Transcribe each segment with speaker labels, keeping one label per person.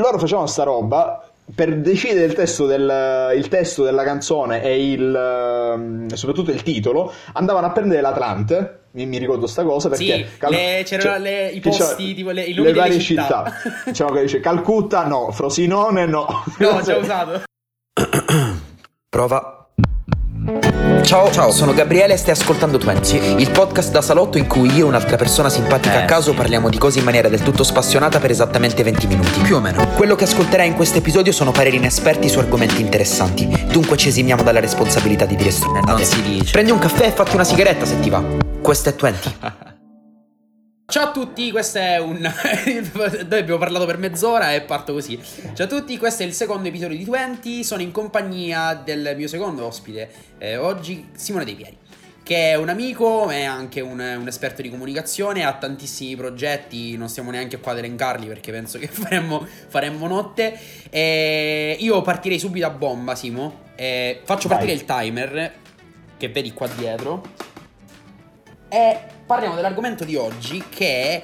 Speaker 1: loro facevano sta roba per decidere il testo, del, il testo della canzone e il, ehm, soprattutto il titolo, andavano a prendere l'Atlante. Mi, ricordo sta cosa perché
Speaker 2: sì, cal- le, c'erano cioè, le, i posti, tipo le, i nomi
Speaker 1: le varie
Speaker 2: città.
Speaker 1: città. diciamo che dice Calcutta no, Frosinone no.
Speaker 2: No, già usato.
Speaker 3: Prova Ciao, ciao, sono Gabriele e stai ascoltando Twenty, il podcast da salotto in cui io e un'altra persona simpatica
Speaker 2: eh.
Speaker 3: a caso parliamo di cose in maniera del tutto spassionata per esattamente 20 minuti, più o meno. Quello che ascolterai in questo episodio sono pareri inesperti su argomenti interessanti, dunque ci esimiamo dalla responsabilità di dire stronzate.
Speaker 2: Non si dice.
Speaker 3: Prendi un caffè e fatti una sigaretta se ti va. Questo è Twenty.
Speaker 2: Ciao a tutti, questo è un... Noi abbiamo parlato per mezz'ora e parto così. Ciao a tutti, questo è il secondo episodio di Twenty, sono in compagnia del mio secondo ospite, eh, oggi Simone Dei Pieri, che è un amico, è anche un, un, esperto di comunicazione, ha tantissimi progetti, non stiamo neanche qua ad elencarli perché penso che faremmo, faremmo notte. E io partirei subito a bomba, Simo, e faccio partire Vai. il timer, che vedi qua dietro. E parliamo dell'argomento di oggi che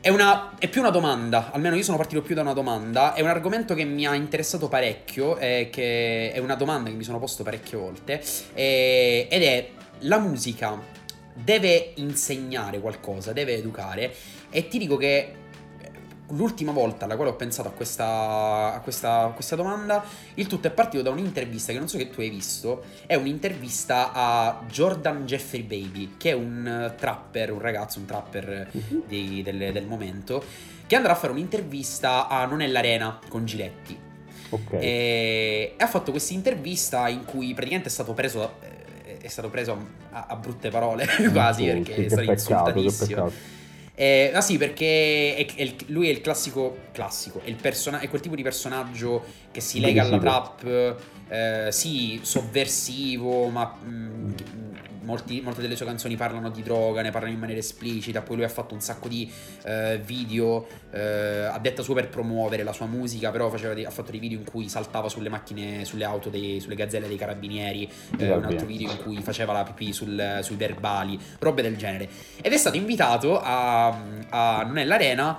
Speaker 2: è, una, è più una domanda, almeno io sono partito più da una domanda, è un argomento che mi ha interessato parecchio, eh, che è una domanda che mi sono posto parecchie volte, eh, ed è la musica deve insegnare qualcosa, deve educare, e ti dico che l'ultima volta alla quale ho pensato a questa, a, questa, a questa, domanda, il tutto è partito da un'intervista che non so che tu hai visto, è un'intervista a Jordan Jeffrey Baby, che è un trapper, un ragazzo, un trapper uh-huh. di, del, del, momento, che andrà a fare un'intervista a Non è l'Arena con Giletti. Okay. E, ha fatto questa intervista in cui praticamente è stato preso, eh, è stato preso a, a brutte parole quasi, perché è stato insultatissimo. Eh, ah sì, perché è, è, lui è il classico, classico, è, il persona- è quel tipo di personaggio che si lega alla trap, eh, sì, sovversivo, ma mm, molti, molte delle sue canzoni parlano di droga, ne parlano in maniera esplicita, poi lui ha fatto un sacco di eh, video, eh, a detta sua per promuovere la sua musica, però dei, ha fatto dei video in cui saltava sulle macchine, sulle auto, dei, sulle gazzelle dei carabinieri, eh, un altro video in cui faceva la pipì sul, sui verbali, robe del genere. Ed è stato invitato a, a Non è l'Arena.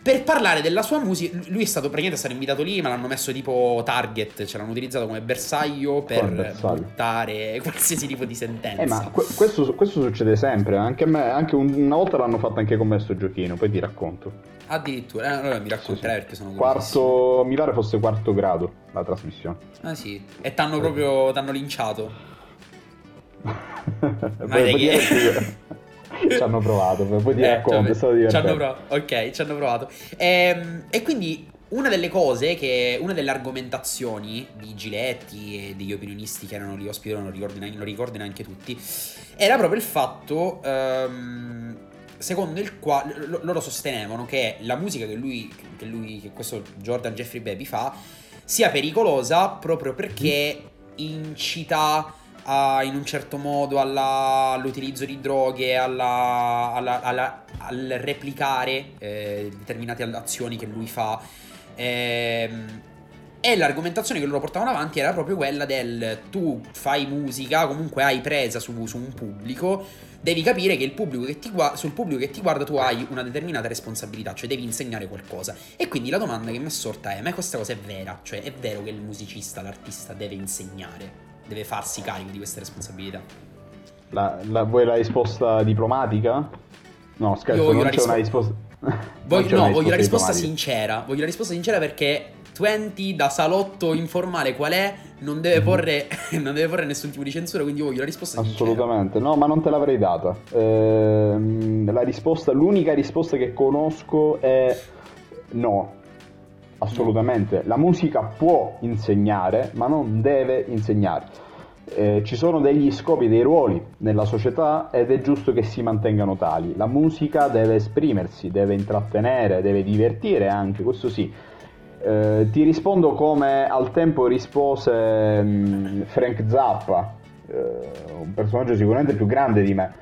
Speaker 2: Per parlare della sua musica, lui è stato praticamente stato invitato lì, ma l'hanno messo tipo target, ce l'hanno utilizzato come bersaglio per bersaglio. buttare qualsiasi tipo di sentenza.
Speaker 1: Eh, ma questo, questo, succede sempre, anche a me, anche una volta l'hanno fatto anche con me sto giochino, poi ti racconto.
Speaker 2: Addirittura, eh, allora mi racconterai sì, sì. perché sono
Speaker 1: quarto, Mi pare fosse quarto grado la trasmissione.
Speaker 2: Ah sì, e t'hanno proprio, t'hanno linciato.
Speaker 1: ma che... ci hanno provato, poi ti eh, racconto, è stato
Speaker 2: divertente. Ci hanno provato, ok, ci hanno provato. E, ehm, e quindi una delle cose che, una delle argomentazioni di Giletti e degli opinionisti che erano lì ospiti, non ricordo, non ricordo neanche tutti, era proprio il fatto, um, secondo il quale loro sostenevano che la musica che lui, che lui, che questo Jordan Jeffrey Baby fa, sia pericolosa proprio perché incita a, in un certo modo alla, all'utilizzo di droghe, alla, alla, al replicare eh, determinate azioni che lui fa. Ehm, e l'argomentazione che loro portavano avanti era proprio quella del tu fai musica, comunque hai presa su, su un pubblico, devi capire che pubblico che guarda, sul pubblico che ti guarda tu hai una determinata responsabilità, cioè devi insegnare qualcosa. E quindi la domanda che mi è sorta è: ma questa cosa è vera? Cioè è vero che il musicista, l'artista deve insegnare? Deve farsi carico di queste responsabilità.
Speaker 1: La, la, vuoi la risposta diplomatica? No, scherzo, non c'è
Speaker 2: rispo-
Speaker 1: una risposta...
Speaker 2: Voglio, no, voglio la risposta sincera. Voglio la risposta sincera perché 20 da salotto informale qual è non deve, mhm. porre, non deve porre nessun tipo di censura, quindi voglio la risposta
Speaker 1: Assolutamente,
Speaker 2: sincera.
Speaker 1: no, ma non te l'avrei data. Eh, la risposta, l'unica risposta che conosco è no. Assolutamente, la musica può insegnare, ma non deve insegnare. Eh, ci sono degli scopi, dei ruoli nella società ed è giusto che si mantengano tali. La musica deve esprimersi, deve intrattenere, deve divertire anche, questo sì. Eh, ti rispondo come al tempo rispose mh, mm, Frank Zappa, eh, un personaggio sicuramente più grande di me,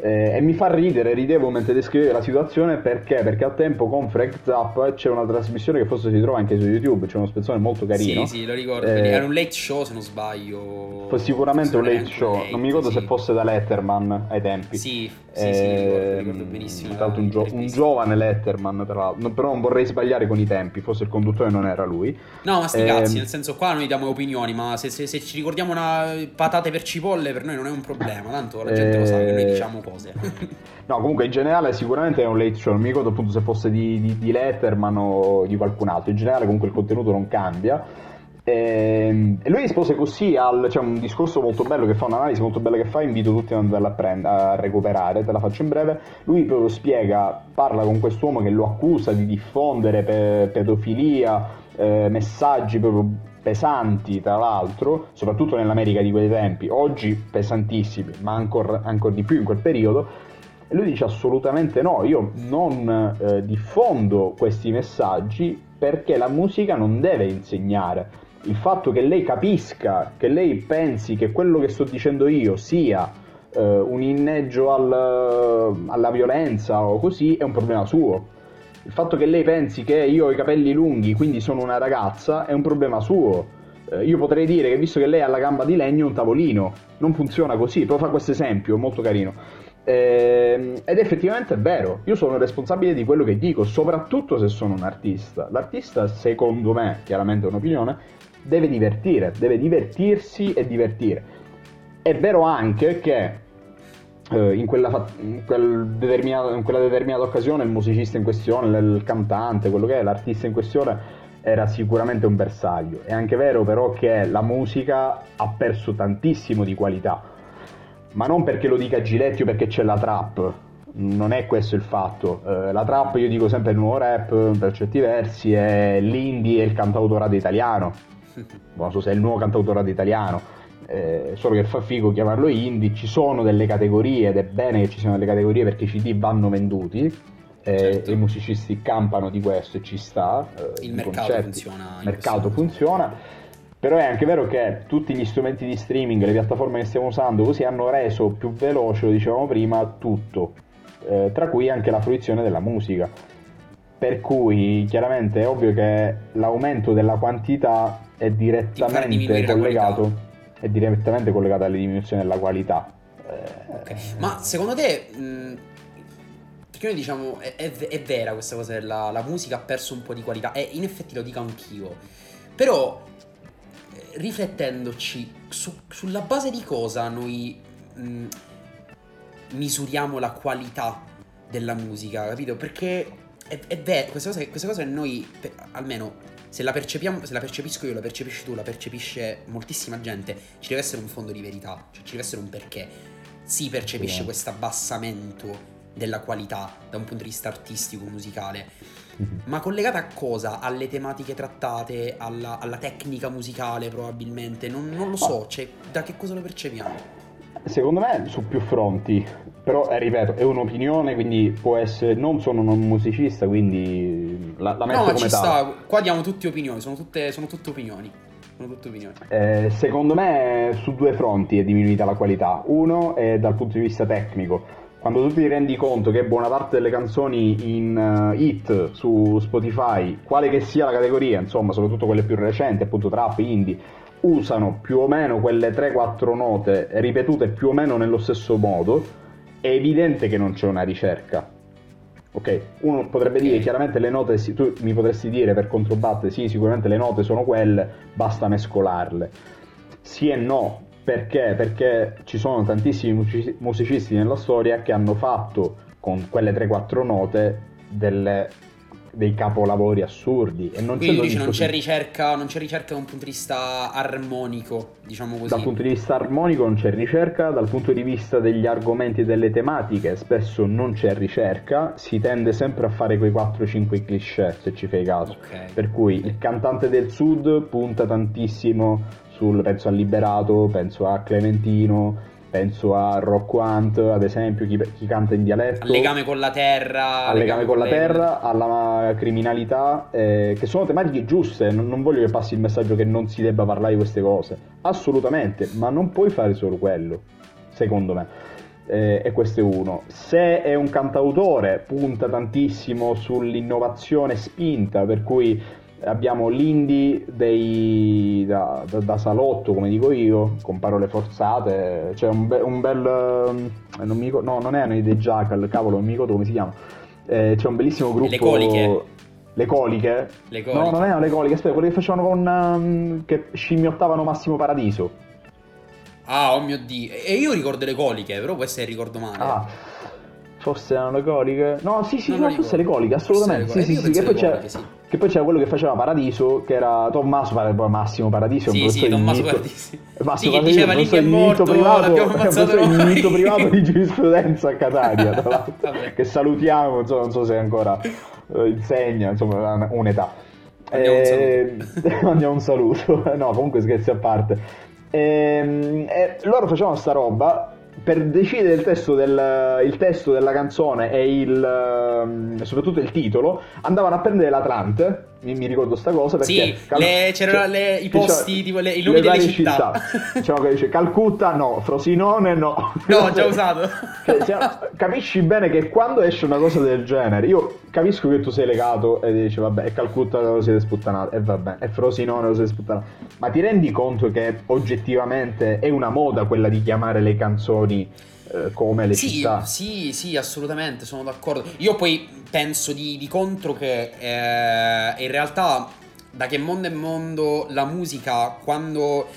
Speaker 1: Eh, e mi fa ridere, ridevo mentre descrivevo la situazione perché? Perché al tempo con Frank Zappa c'è una trasmissione che forse si trova anche su YouTube, c'è uno spezzone molto carino.
Speaker 2: Sì, sì, lo ricordo. Eh, era un late show se non sbaglio.
Speaker 1: Sicuramente un late show, late, non mi ricordo sì. se fosse da Letterman ai tempi.
Speaker 2: Sì, sì, eh, sì ricordo, ricordo benissimo.
Speaker 1: Tra l'altro un, gio- un, giovane Letterman, tra l'altro. però non vorrei sbagliare con i tempi, forse il conduttore non era lui.
Speaker 2: No, ma sti cazzi, ehm, nel senso qua noi diamo opinioni, ma se, se, se, ci ricordiamo una patate per cipolle per noi non è un problema, tanto la gente lo sa che noi eh, diciamo cose.
Speaker 1: no, comunque in generale sicuramente è un late show, non mi ricordo appunto se fosse di, di, di Letterman o di qualcun altro, in generale comunque il contenuto non cambia. Ehm, e lui rispose così al c'è cioè un discorso molto bello che fa, un'analisi molto bella che fa, invito tutti ad andarla a, prend- a recuperare, te la faccio in breve. Lui proprio spiega, parla con quest'uomo che lo accusa di diffondere pe- pedofilia, eh, messaggi proprio pesanti tra l'altro, soprattutto nell'America di quei tempi, oggi pesantissimi, ma ancora, ancora di più in quel periodo. E lui dice assolutamente no, io non eh, diffondo questi messaggi perché la musica non deve insegnare. Il fatto che lei capisca, che lei pensi che quello che sto dicendo io sia eh, un inneggio al, alla violenza o così è un problema suo il fatto che lei pensi che io ho i capelli lunghi, quindi sono una ragazza, è un problema suo. Eh, io potrei dire che visto che lei ha la gamba di legno, è un tavolino. Non funziona così. Però fa questo esempio, molto carino. Eh, ed effettivamente è vero, io sono responsabile di quello che dico, soprattutto se sono un artista. L'artista, secondo me, chiaramente è un'opinione, deve divertire, deve divertirsi e divertire. È vero anche che in, quella, in, quel in, quella determinata occasione il musicista in questione, il cantante, quello che è, l'artista in questione era sicuramente un bersaglio. È anche vero però che la musica ha perso tantissimo di qualità, ma non perché lo dica Giletti o perché c'è la trap, non è questo il fatto. Eh, la trap, io dico sempre il nuovo rap, per certi versi, è l'indie e il cantautorato italiano. Non so se è il nuovo cantautorato italiano eh, solo che fa figo chiamarlo indie, ci sono delle categorie ed è bene che ci siano delle categorie perché i CD vanno venduti eh, certo. e i musicisti campano di questo e ci sta.
Speaker 2: Eh, il mercato concetti. funziona.
Speaker 1: Il mercato funziona. Però è anche vero che tutti gli strumenti di streaming, le piattaforme che stiamo usando così hanno reso più veloce, lo dicevamo prima, tutto, eh, tra cui anche la fruizione della musica. Per cui chiaramente è ovvio che l'aumento della quantità è direttamente collegato è direttamente collegata alla diminuzione della qualità.
Speaker 2: Okay. Ma secondo te, mh, perché noi diciamo, è, è, è, vera questa cosa della la musica ha perso un po' di qualità, e in effetti lo dico anch'io, però eh, riflettendoci su, sulla base di cosa noi mh, misuriamo la qualità della musica, capito? Perché è, è vero, questa cosa, questa cosa noi, almeno se la, percepiamo, se la percepisco io, la percepisci tu, la percepisce moltissima gente, ci deve essere un fondo di verità, cioè ci deve essere un perché. Si percepisce yeah. questo abbassamento della qualità da un punto di vista artistico, musicale. Mm-hmm. Ma collegata a cosa? Alle tematiche trattate, alla, alla tecnica musicale probabilmente? Non, non lo so, cioè, da che cosa lo percepiamo?
Speaker 1: Secondo me su più fronti, però eh, ripeto, è un'opinione, quindi può essere, non sono un musicista, quindi la, la metto no, come ci sta,
Speaker 2: qua diamo tutte opinioni, sono tutte, sono tutte opinioni. Sono tutte opinioni.
Speaker 1: Eh, secondo me su due fronti è diminuita la qualità. Uno è dal punto di vista tecnico. Quando tu ti rendi conto che buona parte delle canzoni in uh, hit su Spotify, quale che sia la categoria, insomma, soprattutto quelle più recenti, appunto trap, indie, usano più o meno quelle 3-4 note ripetute più o meno nello stesso modo, è evidente che non c'è una ricerca. Ok, uno potrebbe dire chiaramente le note, tu mi potresti dire per controbattere, sì, sicuramente le note sono quelle, basta mescolarle. Sì e no, perché? Perché ci sono tantissimi musicisti nella storia che hanno fatto con quelle 3-4 note delle dei capolavori assurdi. E non
Speaker 2: Quindi dice, non c'è, ricerca, non c'è ricerca da un punto di vista armonico, diciamo così.
Speaker 1: Dal punto di vista armonico non c'è ricerca, dal punto di vista degli argomenti e delle tematiche spesso non c'è ricerca, si tende sempre a fare quei 4-5 cliché se ci fai caso. Okay. Per cui il cantante del sud punta tantissimo sul, penso a Liberato, penso a Clementino, penso a Rock Hunt, ad esempio, chi, chi, canta in dialetto.
Speaker 2: Al legame con la terra.
Speaker 1: Al legame con, con la terra, alla criminalità, eh, che sono tematiche giuste. Non, non, voglio che passi il messaggio che non si debba parlare di queste cose. Assolutamente, ma non puoi fare solo quello, secondo me. eh, e questo è uno. Se è un cantautore, punta tantissimo sull'innovazione spinta, per cui abbiamo l'indie dei, da, da, da, salotto, come dico io, con parole forzate. C'è un, be, un bel. Eh, non mi, no, non è nei The Jackal, cavolo, non mi ricordo come si chiama. Eh, c'è un bellissimo gruppo.
Speaker 2: Le coliche.
Speaker 1: Le coliche?
Speaker 2: Le coliche.
Speaker 1: No, non erano le coliche, aspetta, quelle che facevano con. Um, che scimmiottavano Massimo Paradiso.
Speaker 2: Ah, oh mio dio. E io ricordo le coliche, però può essere ricordo male.
Speaker 1: Ah. Forse erano le coliche. No, sì, sì, no, forse le coliche, assolutamente. Sì, sì, sì, che poi, coliche, sì. che poi, c'era quello che faceva Paradiso, che era Tommaso, Massimo Paradiso.
Speaker 2: Sì, sì, Tommaso Paradiso.
Speaker 1: Massimo
Speaker 2: sì, Paradiso, diceva lì che è morto,
Speaker 1: privato, il mito privato di giurisprudenza a Catania, tra l'altro, che salutiamo, insomma, non so se ancora uh, insegna, insomma, un'età.
Speaker 2: Andiamo, eh, un
Speaker 1: andiamo un saluto. no, comunque scherzi a parte. E, ehm, e loro facevano sta roba per decidere il testo, del, il testo, della canzone e il, ehm, soprattutto il titolo, andavano a prendere l'Atlante. Mi, mi ricordo sta cosa perché
Speaker 2: sì, Cal- le, c'erano le, i posti, tipo le, i nomi delle città.
Speaker 1: città. Diciamo che dice Calcutta no, Frosinone no.
Speaker 2: No, già usato.
Speaker 1: Cioè, capisci bene che quando esce una cosa del genere, io capisco che tu sei legato e dici vabbè, è Calcutta lo siete sputtanato e vabbè, è Frosinone lo siete sputtanato. Ma ti rendi conto che oggettivamente è una moda quella di chiamare le canzoni eh, come le
Speaker 2: sì,
Speaker 1: città.
Speaker 2: Sì, sì, assolutamente, sono d'accordo. Io poi penso di, di contro che eh, in realtà da che mondo è mondo la musica quando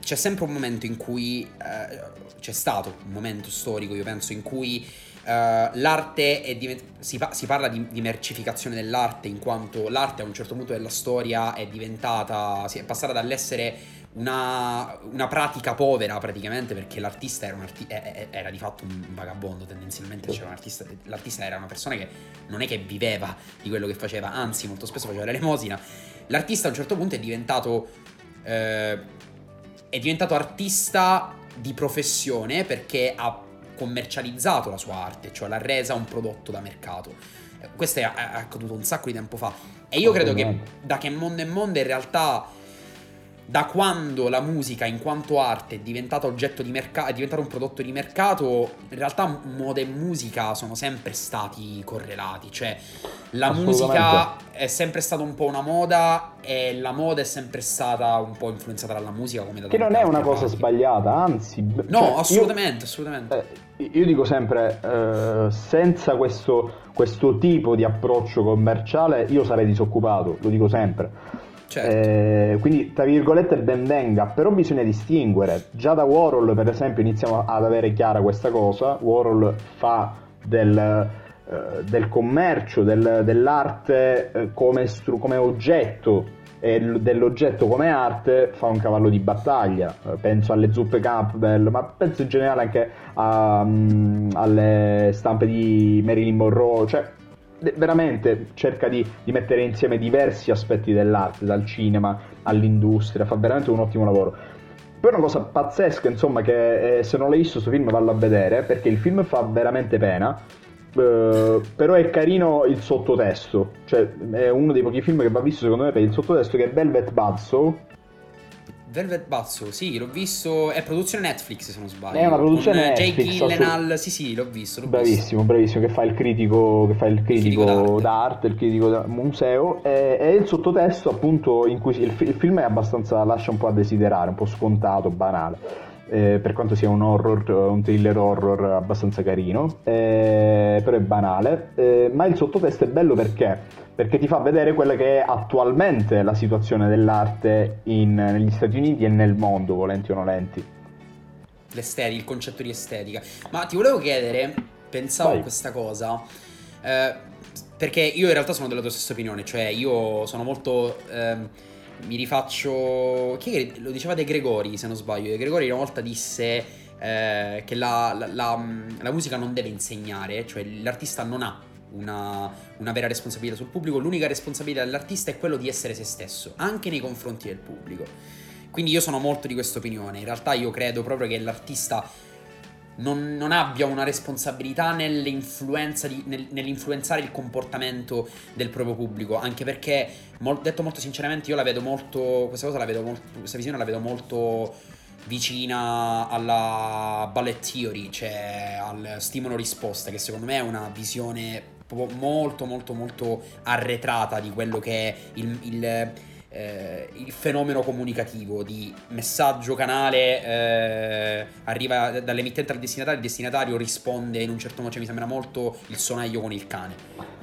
Speaker 2: c'è sempre un momento in cui eh, c'è stato un momento storico, io penso, in cui Uh, l'arte è divent- si, pa- si, parla di, di, mercificazione dell'arte in quanto l'arte a un certo punto della storia è diventata, si è passata dall'essere una, una, pratica povera praticamente perché l'artista era, arti- era, di fatto un vagabondo tendenzialmente c'era un artista, l'artista era una persona che non è che viveva di quello che faceva anzi molto spesso faceva l'elemosina. L'artista a un certo punto è diventato eh, è diventato artista di professione perché ha commercializzato la sua arte cioè l'ha resa un prodotto da mercato. Questo è, è accaduto un sacco di tempo fa. E io credo che da che mondo è mondo in realtà da quando la musica in quanto arte è diventata oggetto di mercato, è diventata un prodotto di mercato, in realtà moda e musica sono sempre stati correlati, cioè la musica è sempre stata un po' una moda e la moda è sempre stata un po' influenzata dalla musica come da
Speaker 1: Che non è una cosa parte. sbagliata, anzi...
Speaker 2: No, cioè, assolutamente, io, assolutamente.
Speaker 1: Eh, io dico sempre, eh, senza questo, questo tipo di approccio commerciale io sarei disoccupato, lo dico sempre
Speaker 2: Certo.
Speaker 1: Eh, quindi, tra virgolette, ben venga, però bisogna distinguere. Già da Warhol, per esempio, iniziamo ad avere chiara questa cosa. Warhol fa del, eh, del commercio, del, dell'arte eh, come, stru- come, oggetto e dell'oggetto come arte fa un cavallo di battaglia. Eh, penso alle zuppe Campbell, ma penso in generale anche a, um, alle stampe di Marilyn Monroe. Cioè, veramente cerca di, di, mettere insieme diversi aspetti dell'arte, dal cinema all'industria, fa veramente un ottimo lavoro. Poi una cosa pazzesca, insomma, che eh, se non l'hai visto questo film vallo a vedere, perché il film fa veramente pena, eh, però è carino il sottotesto, cioè è uno dei pochi film che va visto secondo me per il sottotesto che è Velvet Buzzsaw,
Speaker 2: Velvet Buzzsaw, sì, l'ho visto. È produzione Netflix, se non sbaglio.
Speaker 1: È una produzione
Speaker 2: Con
Speaker 1: Netflix.
Speaker 2: Jake Gyllenhaal, sì, sì, l'ho visto. L'ho
Speaker 1: bravissimo,
Speaker 2: visto.
Speaker 1: bravissimo. Che fa il critico, che fa il critico, critico d'arte. il critico da museo. E, e, il sottotesto, appunto, in cui il, il film è abbastanza. lascia un po' a desiderare, un po' scontato, banale. Eh, per quanto sia un horror, un thriller horror abbastanza carino, eh, però è banale. Eh, ma il sottotesto è bello perché perché ti fa vedere quella che è attualmente la situazione dell'arte in, negli Stati Uniti e nel mondo, volenti o nolenti.
Speaker 2: L'estetica, il concetto di estetica. Ma ti volevo chiedere, pensavo Vai. a questa cosa, eh, perché io in realtà sono della tua stessa opinione, cioè io sono molto... Eh, mi rifaccio... Chi lo diceva De Gregori, se non sbaglio? De Gregori una volta disse eh, che la, la, la, la musica non deve insegnare, cioè l'artista non ha una, una, vera responsabilità sul pubblico, l'unica responsabilità dell'artista è quello di essere se stesso, anche nei confronti del pubblico. Quindi io sono molto di questa opinione, in realtà io credo proprio che l'artista non, non abbia una responsabilità nell'influenza di, nel, nell'influenzare il comportamento del proprio pubblico, anche perché, mol, detto molto sinceramente, io la vedo molto, questa cosa la vedo molto, questa visione la vedo molto vicina alla ballet theory, cioè al stimolo-risposta, che secondo me è una visione molto molto molto arretrata di quello che è il, il eh, il fenomeno comunicativo di messaggio canale eh, arriva dall'emittente al destinatario, il destinatario risponde in un certo modo, cioè mi sembra molto il sonaglio con il cane.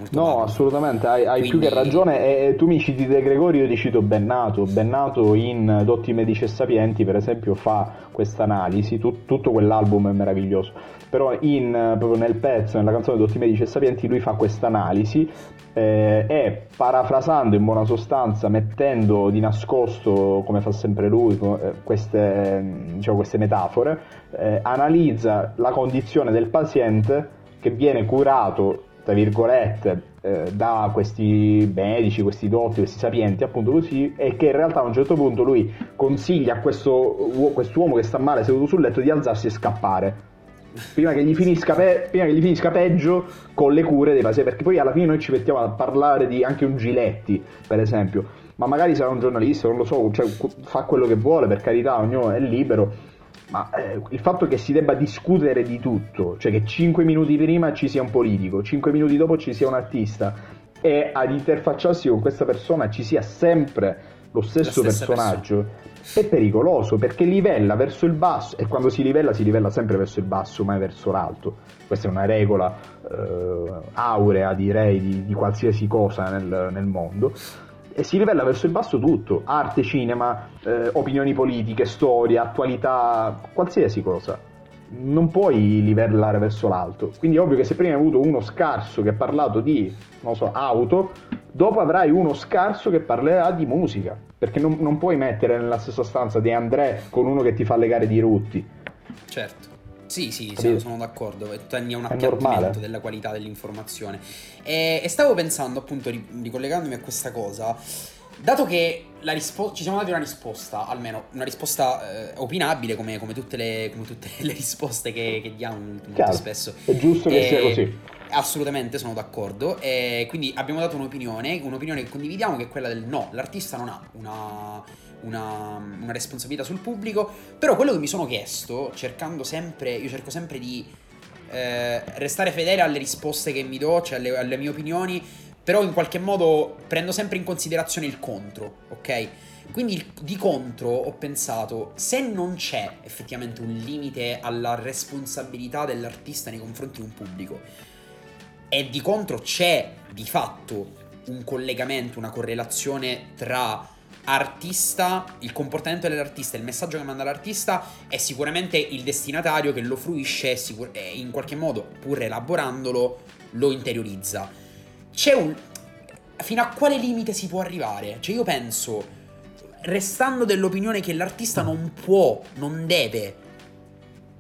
Speaker 1: no, vago. assolutamente, hai, hai Quindi... più che ragione. E tu mi citi De Gregorio, io ti cito Bennato. Bennato in Dotti Medici e Sapienti, per esempio, fa questa analisi, tut, tutto quell'album è meraviglioso però in, proprio nel pezzo, nella canzone Dotti Medici e Sapienti, lui fa questa analisi eh, e parafrasando in buona sostanza, mettendo di nascosto, come fa sempre lui, eh, queste, diciamo, queste metafore, eh, analizza la condizione del paziente che viene curato, tra virgolette, eh, da questi medici, questi dotti, questi sapienti, appunto così, e che in realtà a un certo punto lui consiglia a questo uomo che sta male seduto sul letto di alzarsi e scappare prima che, gli finisca pe- prima che gli finisca peggio con le cure dei pazienti, perché poi alla fine noi ci mettiamo a parlare di anche un Giletti, per esempio, ma magari sarà un giornalista, non lo so, cioè, fa quello che vuole, per carità, ognuno è libero, ma eh, il fatto che si debba discutere di tutto, cioè che 5 minuti prima ci sia un politico, 5 minuti dopo ci sia un artista e ad interfacciarsi con questa persona ci sia sempre lo stesso personaggio, persona è pericoloso perché livella verso il basso e quando si livella si livella sempre verso il basso, mai verso l'alto. Questa è una regola eh, aurea, direi, di, di, qualsiasi cosa nel, nel, mondo. E si livella verso il basso tutto, arte, cinema, eh, opinioni politiche, storia, attualità, qualsiasi cosa. Non puoi livellare verso l'alto. Quindi è ovvio che se prima hai avuto uno scarso che ha parlato di, non so, auto, dopo avrai uno scarso che parlerà di musica perché non, non, puoi mettere nella stessa stanza De André con uno che ti fa le gare di rutti.
Speaker 2: Certo. Sì, sì, sì sono d'accordo. Togli un appiattimento della qualità dell'informazione. E, e, stavo pensando, appunto, ricollegandomi a questa cosa. Dato che rispo- ci siamo dati una risposta, almeno una risposta eh, opinabile, come, come, tutte le, come, tutte le, risposte che, che diamo molto Chiaro, spesso.
Speaker 1: È giusto che e, sia così
Speaker 2: Assolutamente sono d'accordo. E quindi abbiamo dato un'opinione, un'opinione che condividiamo, che è quella del no, l'artista non ha una, una, una, responsabilità sul pubblico. Però quello che mi sono chiesto, cercando sempre, io cerco sempre di eh, restare fedele alle risposte che mi do, cioè alle, alle mie opinioni, però in qualche modo prendo sempre in considerazione il contro, ok? Quindi di contro ho pensato, se non c'è effettivamente un limite alla responsabilità dell'artista nei confronti di un pubblico, e di contro c'è di fatto un collegamento, una correlazione tra artista, il comportamento dell'artista, il messaggio che manda l'artista è sicuramente il destinatario che lo fruisce e in qualche modo, pur elaborandolo, lo interiorizza. C'è un... Fino a quale limite si può arrivare? Cioè io penso, restando dell'opinione che l'artista non può, non deve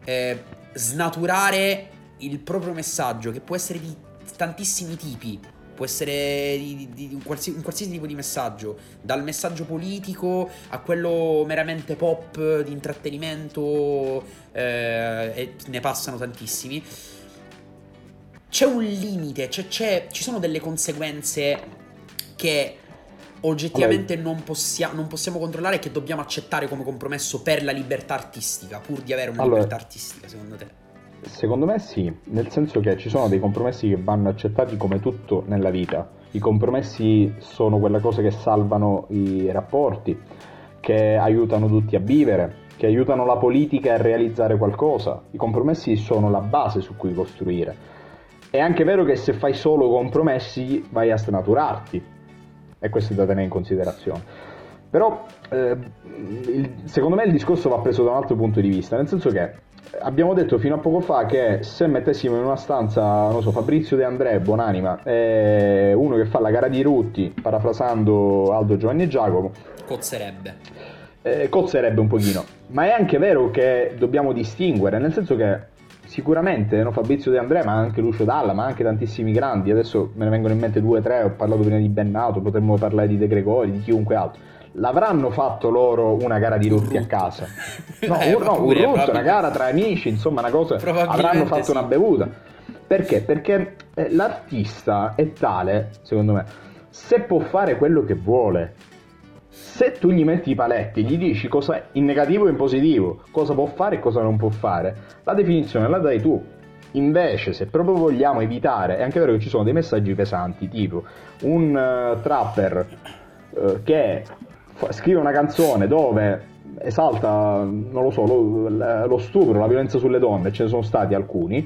Speaker 2: eh, snaturare il proprio messaggio, che può essere di tantissimi tipi. Può essere di, di, di un, qualsiasi, un, qualsiasi, tipo di messaggio, dal messaggio politico a quello meramente pop, di intrattenimento, eh, e ne passano tantissimi. C'è un limite, c'è, c'è, ci sono delle conseguenze che oggettivamente non, possia- non, possiamo controllare e che dobbiamo accettare come compromesso per la libertà artistica, pur di avere una allora, libertà artistica, secondo te?
Speaker 1: Secondo me sì, nel senso che ci sono dei compromessi che vanno accettati come tutto nella vita. I compromessi sono quella cosa che salvano i rapporti, che aiutano tutti a vivere, che aiutano la politica a realizzare qualcosa. I compromessi sono la base su cui costruire. È anche vero che se fai solo compromessi vai a snaturarti, e questo è da tenere in considerazione. Però eh, il, secondo me il discorso va preso da un altro punto di vista, nel senso che abbiamo detto fino a poco fa che se mettessimo in una stanza, non so, Fabrizio De André, buonanima, e uno che fa la gara di Rutti, parafrasando Aldo Giovanni e Giacomo,
Speaker 2: cozzerebbe.
Speaker 1: Eh, cozzerebbe un pochino. Ma è anche vero che dobbiamo distinguere, nel senso che sicuramente no, Fabrizio De André, ma anche Lucio Dalla, ma anche tantissimi grandi, adesso me ne vengono in mente due o tre, ho parlato prima di Bennato, potremmo parlare di De Gregori, di chiunque altro l'avranno fatto loro una gara di rutti a casa. No, eh, no un rutto, una gara tra amici, insomma, una cosa. Avranno fatto sì. una bevuta. Perché? Perché eh, l'artista è tale, secondo me, se può fare quello che vuole, Se tu gli metti i paletti, gli dici cosa in negativo e in positivo, cosa può fare e cosa non può fare, la definizione la dai tu. Invece, se proprio vogliamo evitare, è anche vero che ci sono dei messaggi pesanti, tipo un uh, trapper uh, che fa, scrive una canzone dove esalta, non lo so, lo, lo, stupro, la violenza sulle donne, ce ne sono stati alcuni.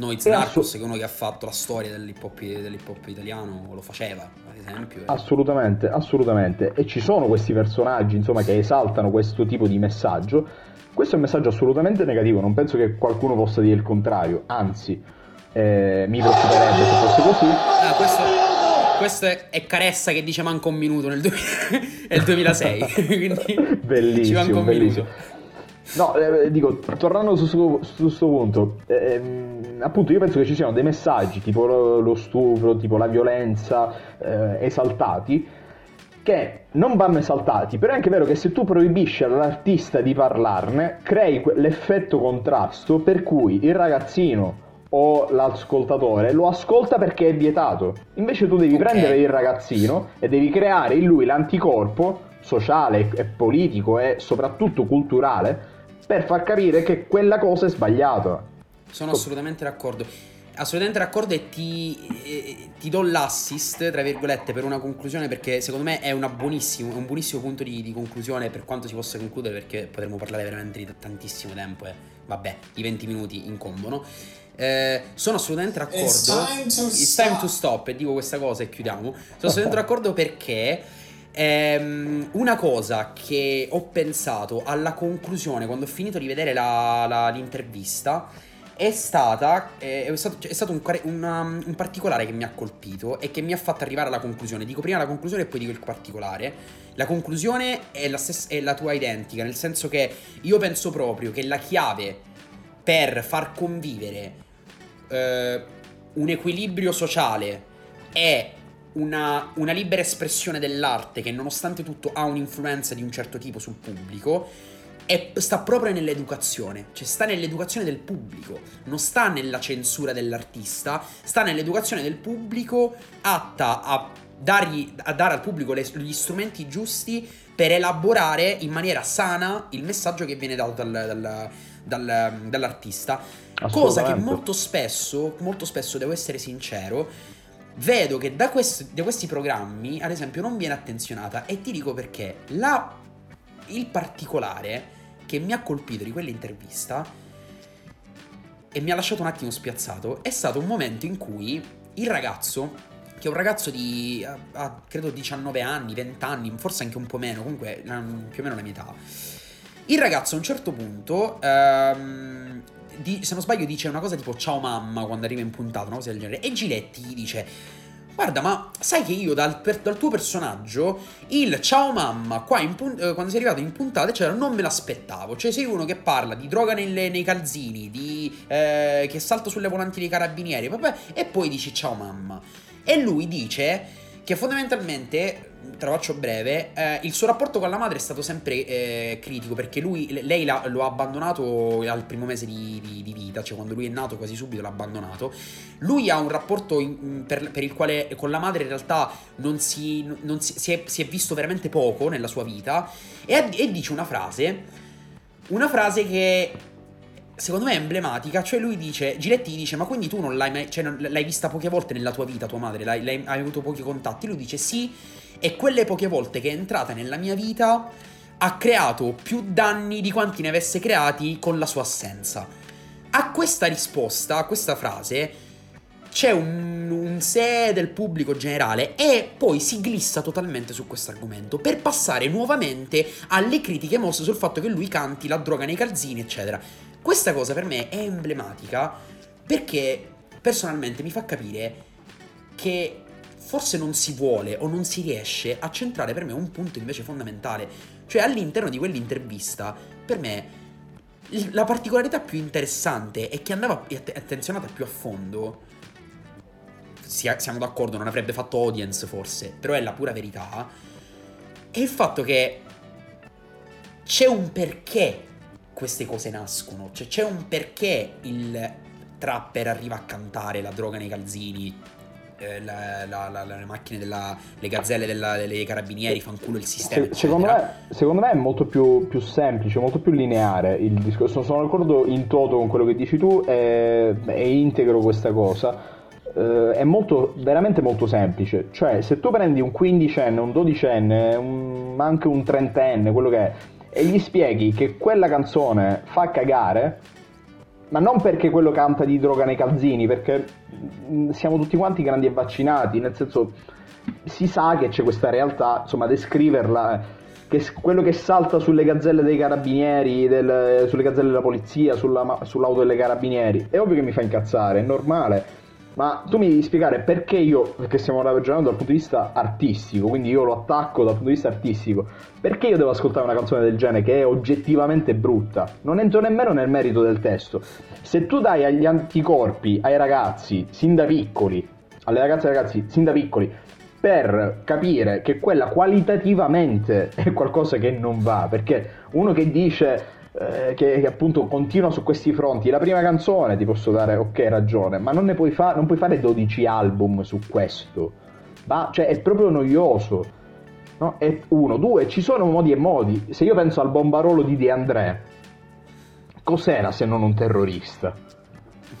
Speaker 2: Noiz Narcos, che è uno che ha fatto la storia dell'hip hop, dell'hip hop italiano, lo faceva, ad esempio.
Speaker 1: Assolutamente, assolutamente. E ci sono questi personaggi, insomma, che esaltano questo tipo di messaggio. Questo è un messaggio assolutamente negativo, non penso che qualcuno possa dire il contrario, anzi, eh, mi preoccuperebbe se fosse così.
Speaker 2: Ah, questo questo è, è, Caressa che dice manca un minuto nel, du- nel 2006. Quindi
Speaker 1: bellissimo, ci manca un bellissimo. minuto. No, eh, dico, tornando su questo punto, ehm, appunto io penso che ci siano dei messaggi tipo lo, lo stupro, tipo la violenza, eh, esaltati, che non vanno esaltati, però è anche vero che se tu proibisci all'artista di parlarne, crei l'effetto contrasto per cui il ragazzino o l'ascoltatore lo ascolta perché è vietato. Invece tu devi okay. prendere il ragazzino e devi creare in lui l'anticorpo sociale e politico e soprattutto culturale per far capire che quella cosa è sbagliata.
Speaker 2: Sono assolutamente d'accordo. Assolutamente d'accordo e ti, eh, ti, do l'assist, tra virgolette, per una conclusione perché secondo me è, buonissimo, è un buonissimo punto di, di, conclusione per quanto si possa concludere perché potremmo parlare veramente di tantissimo tempo e vabbè, i 20 minuti incombono. Eh, sono assolutamente d'accordo. It's time, It's time to stop. E dico questa cosa e chiudiamo. Sono assolutamente d'accordo perché. Ehm, una cosa che ho pensato alla conclusione quando ho finito di vedere la, la, l'intervista è stata eh, è stato, è stato un, una, un, particolare che mi ha colpito e che mi ha fatto arrivare alla conclusione. Dico prima la conclusione e poi dico il particolare. La conclusione è la, stessa, è la tua identica, nel senso che io penso proprio che la chiave per far convivere eh, un equilibrio sociale e una, una, libera espressione dell'arte che nonostante tutto ha un'influenza di un certo tipo sul pubblico, è, sta proprio nell'educazione, cioè sta nell'educazione del pubblico, non sta nella censura dell'artista, sta nell'educazione del pubblico atta a, dargli, a dare al pubblico le, gli strumenti giusti per elaborare in maniera sana il messaggio che viene dato dal, dal dal, dall'artista. Cosa che molto spesso, molto spesso, devo essere sincero, vedo che da questi, da questi programmi, ad esempio, non viene attenzionata. E ti dico perché. La, il particolare che mi ha colpito di quell'intervista e mi ha lasciato un attimo spiazzato è stato un momento in cui il ragazzo, che è un ragazzo di ha, credo 19 anni, 20 anni, forse anche un po' meno, comunque più o meno la mia età il ragazzo a un certo punto, ehm, di, se non sbaglio, dice una cosa tipo ciao mamma quando arriva in puntata, una cosa del genere. E Giletti gli dice: Guarda, ma sai che io dal, per, dal tuo personaggio il ciao mamma qua pun- eh, quando sei arrivato in puntata, eccetera, non me l'aspettavo. Cioè, sei uno che parla di droga nelle, nei calzini, di eh, che salta sulle volanti dei carabinieri, vabbè, e poi dici ciao mamma. E lui dice che fondamentalmente te lo faccio breve, eh, il suo rapporto con la madre è stato sempre eh, critico perché lui, lei lo ha abbandonato al primo mese di, di, di, vita, cioè quando lui è nato quasi subito l'ha abbandonato. Lui ha un rapporto in, per, per, il quale con la madre in realtà non, si, non si, si, è, si, è, visto veramente poco nella sua vita e, e dice una frase, una frase che secondo me è emblematica. Cioè, lui dice: Giletti dice: Ma quindi tu non l'hai mai. Cioè, non, l'hai vista poche volte nella tua vita, tua madre? L'hai, l'hai, hai avuto pochi contatti? Lui dice: Sì. E quelle poche volte che è entrata nella mia vita ha creato più danni di quanti ne avesse creati con la sua assenza. A questa risposta, a questa frase, c'è un, un se del pubblico generale e poi si glissa totalmente su questo argomento per passare nuovamente alle critiche mosse sul fatto che lui canti la droga nei calzini, eccetera. Questa cosa per me è emblematica perché personalmente mi fa capire che forse non si vuole o non si riesce a centrare per me un punto invece fondamentale. Cioè all'interno di quell'intervista, per me, la particolarità più interessante e che andava attenzionata più a fondo, siamo d'accordo, non avrebbe fatto audience forse, però è la pura verità, è il fatto che c'è un perché queste cose nascono. Cioè c'è un perché il trapper arriva a cantare la droga nei calzini eh, la, la, la, le macchine della, le gazzelle della, dei carabinieri fanculo il sistema.
Speaker 1: Se, secondo, me, secondo, me, è molto più, più, semplice, molto più lineare il discorso. Sono d'accordo in toto con quello che dici tu e, e integro questa cosa. Uh, è molto, veramente molto semplice. Cioè, se tu prendi un quindicenne, un dodicenne, un, anche un trentenne, quello che è, e gli spieghi che quella canzone fa cagare, ma non perché quello canta di droga nei calzini, perché mm, siamo tutti quanti grandi e vaccinati, nel senso si sa che c'è questa realtà, insomma, descriverla che quello che salta sulle gazzelle dei carabinieri, del, sulle gazzelle della polizia, sulla, sull'auto delle carabinieri, è ovvio che mi fa incazzare, è normale. Ma tu mi devi spiegare perché io, perché stiamo ragionando dal punto di vista artistico, quindi io lo attacco dal punto di vista artistico, perché io devo ascoltare una canzone del genere che è oggettivamente brutta? Non entro nemmeno nel merito del testo. Se tu dai agli anticorpi ai ragazzi, sin da piccoli, alle ragazze e ragazzi, sin da piccoli, per capire che quella qualitativamente è qualcosa che non va, perché uno che dice eh, che, che, appunto continua su questi fronti. La prima canzone ti posso dare ok ragione, ma non ne puoi, fa- non puoi fare 12 album su questo. Ma, cioè, è proprio noioso. No? È uno, due, ci sono modi e modi. Se io penso al bombarolo di De André, cos'era se non un terrorista?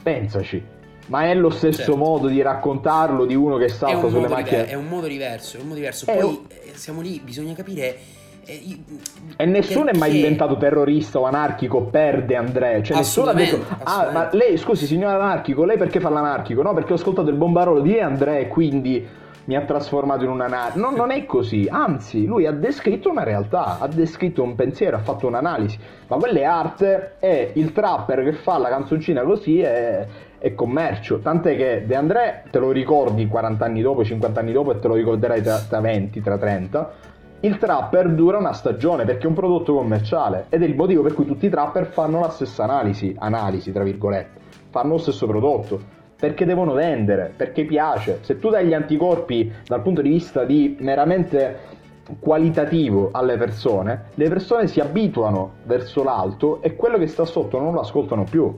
Speaker 1: Pensaci. Ma è lo stesso certo. modo di raccontarlo di uno che salta sulle macchine?
Speaker 2: È un modo diverso, è un modo diverso. Poi un... Eh, siamo lì, bisogna capire
Speaker 1: e nessuno perché... è mai diventato terrorista o anarchico per De André. Cioè nessuno ha detto: Ah, ma lei, scusi, signor anarchico, lei perché fa l'anarchico? No, perché ho ascoltato il bombarolo di De André quindi mi ha trasformato in un anarchico. No, non è così. Anzi, lui ha descritto una realtà, ha descritto un pensiero, ha fatto un'analisi. Ma quella è arte e il trapper che fa la canzoncina così è, è commercio. Tant'è che De André te lo ricordi 40 anni dopo, 50 anni dopo e te lo ricorderai tra, tra 20, tra 30 il trapper dura una stagione perché è un prodotto commerciale ed è il motivo per cui tutti i trapper fanno la stessa analisi, analisi tra virgolette, fanno lo stesso prodotto perché devono vendere, perché piace. Se tu dai gli anticorpi dal punto di vista di meramente qualitativo alle persone, le persone si abituano verso l'alto e quello che sta sotto non lo ascoltano più.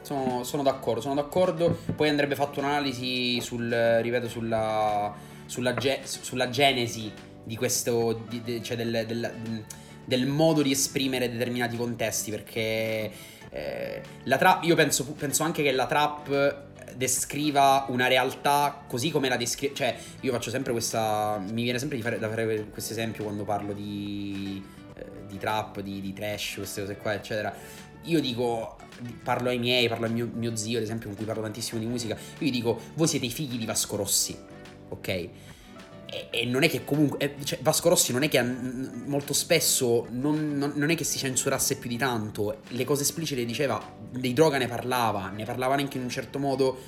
Speaker 2: Sono, sono d'accordo, sono d'accordo. Poi andrebbe fatto un'analisi sul, ripeto, sulla sulla, ge- sulla genesi di questo, di, de, cioè del, del, del, modo di esprimere determinati contesti, perché eh, la trap, io penso, penso anche che la trap descriva una realtà così come la descrive. Cioè, io faccio sempre questa. Mi viene sempre fare, da fare questo esempio quando parlo di, eh, di trap, di, di, trash, queste cose qua, eccetera. Io dico. Parlo ai miei, parlo al mio, mio zio, ad esempio, con cui parlo tantissimo di musica. Io gli dico: Voi siete i figli di Vasco Rossi ok? E, e non è che comunque, eh, cioè Vasco Rossi non è che molto spesso non, non, non, è che si censurasse più di tanto, le cose esplicite le diceva, dei droga ne parlava, ne parlava anche in un certo modo.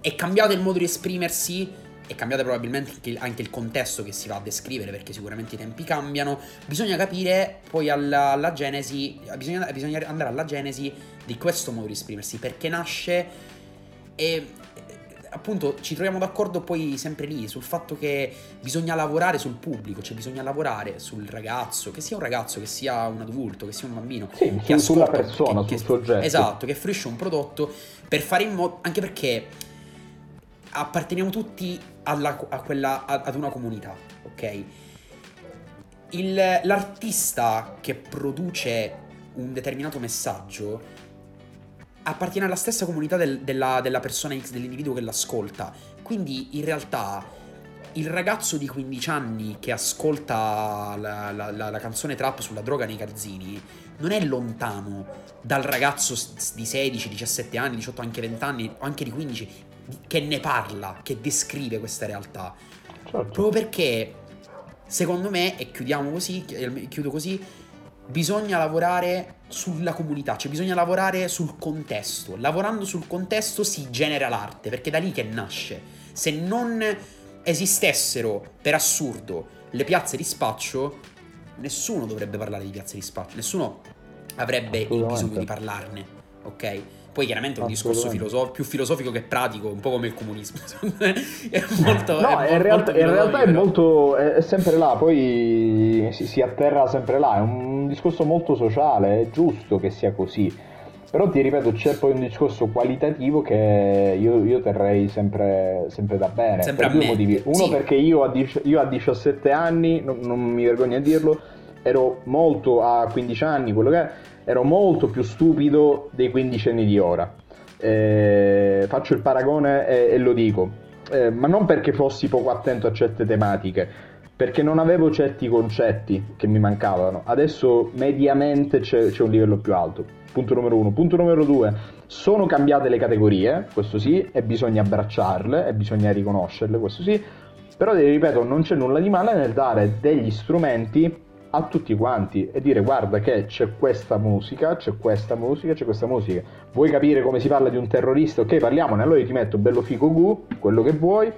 Speaker 2: È cambiato il modo di esprimersi, è cambiato probabilmente anche il, contesto che si va a descrivere perché sicuramente i tempi cambiano. Bisogna capire poi alla, alla genesi, bisogna, bisogna, andare alla genesi di questo modo di esprimersi perché nasce e appunto ci troviamo d'accordo poi sempre lì sul fatto che bisogna lavorare sul pubblico, cioè bisogna lavorare sul ragazzo, che sia un ragazzo, che sia un adulto, che sia un bambino,
Speaker 1: sì,
Speaker 2: che
Speaker 1: su, sulla persona, che, sul soggetto.
Speaker 2: Esatto, che fruisce un prodotto per fare in modo anche perché apparteniamo tutti alla, a quella, ad una comunità, ok? Il, l'artista che produce un determinato messaggio appartiene alla stessa comunità del, della, della persona X, dell'individuo che l'ascolta. Quindi in realtà il ragazzo di 15 anni che ascolta la, la, la, la, canzone trap sulla droga nei calzini non è lontano dal ragazzo di 16, 17 anni, 18, anche 20 anni, o anche di 15, che ne parla, che descrive questa realtà. Certo. Proprio perché, secondo me, e chiudiamo così, chiudo così, bisogna lavorare sulla comunità, cioè bisogna lavorare sul contesto. Lavorando sul contesto si genera l'arte, perché è da lì che nasce. Se non esistessero per assurdo le piazze di spaccio, nessuno dovrebbe parlare di piazze di spaccio, nessuno avrebbe il bisogno di parlarne, ok? Poi chiaramente è un discorso filosof- più filosofico che pratico, un po' come il comunismo.
Speaker 1: è molto... No, è in, realtà, in realtà, è molto... è sempre là, poi si, si, atterra sempre là, è un discorso molto sociale, è giusto che sia così. Però ti ripeto, c'è poi un discorso qualitativo che io, io terrei sempre, sempre, da bene.
Speaker 2: Sempre
Speaker 1: per due motivi. Uno
Speaker 2: sì.
Speaker 1: perché io a, io a 17 anni, non, non, mi vergogno a dirlo, ero molto a 15 anni, quello che è, ero molto più stupido dei 15 anni di ora. Eh, faccio il paragone e, e lo dico, eh, ma non perché fossi poco attento a certe tematiche, perché non avevo certi concetti che mi mancavano. Adesso mediamente c'è, c'è un livello più alto punto numero uno. Punto numero due, sono cambiate le categorie, questo sì, e bisogna abbracciarle e bisogna riconoscerle, questo sì, però ripeto, non c'è nulla di male nel dare degli strumenti a tutti quanti e dire guarda che c'è questa musica, c'è questa musica, c'è questa musica. Vuoi capire come si parla di un terrorista? Ok, parliamone, allora io ti metto bello fico gu, quello che vuoi,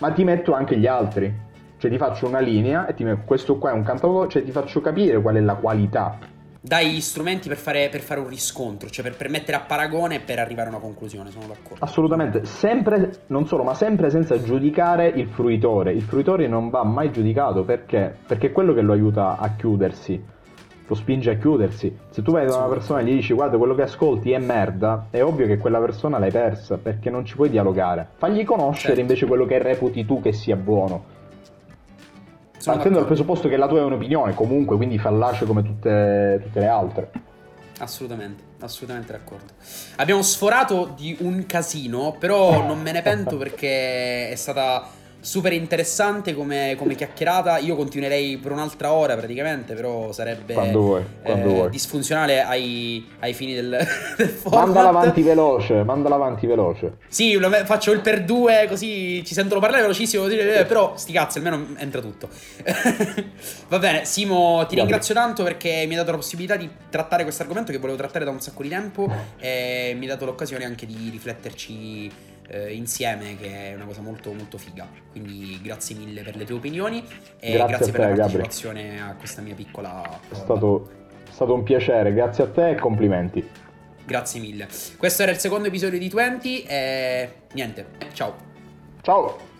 Speaker 1: ma ti metto anche gli altri. Cioè ti faccio una linea e ti metto questo qua è un cantautore, cioè ti faccio capire qual è la qualità
Speaker 2: dai gli strumenti per fare, per fare, un riscontro, cioè per, per mettere a paragone e per arrivare a una conclusione, sono d'accordo.
Speaker 1: Assolutamente, sempre, non solo, ma sempre senza giudicare il fruitore. Il fruitore non va mai giudicato perché? Perché è quello che lo aiuta a chiudersi, lo spinge a chiudersi. Se tu vai da una persona e gli dici guarda quello che ascolti è merda, è ovvio che quella persona l'hai persa perché non ci puoi dialogare. Fagli conoscere certo. invece quello che reputi tu che sia buono Partendo dal presupposto che la tua è un'opinione, comunque, quindi fallace come tutte, tutte le altre.
Speaker 2: Assolutamente, assolutamente d'accordo. Abbiamo sforato di un casino, però non me ne pento perché è stata super interessante come, come, chiacchierata. Io continuerei per un'altra ora praticamente, però sarebbe
Speaker 1: quando vuoi, quando eh, vuoi.
Speaker 2: disfunzionale ai, ai, fini del, del
Speaker 1: format. Mandala avanti veloce, mandala avanti veloce.
Speaker 2: Sì, faccio il per due così ci sentono parlare velocissimo, eh, però sti cazzi, almeno entra tutto. Va bene, Simo, ti ringrazio tanto perché mi hai dato la possibilità di trattare questo argomento che volevo trattare da un sacco di tempo e mi hai dato l'occasione anche di rifletterci eh, insieme, che è una cosa molto molto figa. Quindi grazie mille per le tue opinioni e grazie, grazie per te, la partecipazione Gabri. a questa mia piccola
Speaker 1: È stato, è stato un piacere, grazie a te e complimenti.
Speaker 2: Grazie mille. Questo era il secondo episodio di 20 e niente, ciao.
Speaker 1: Ciao.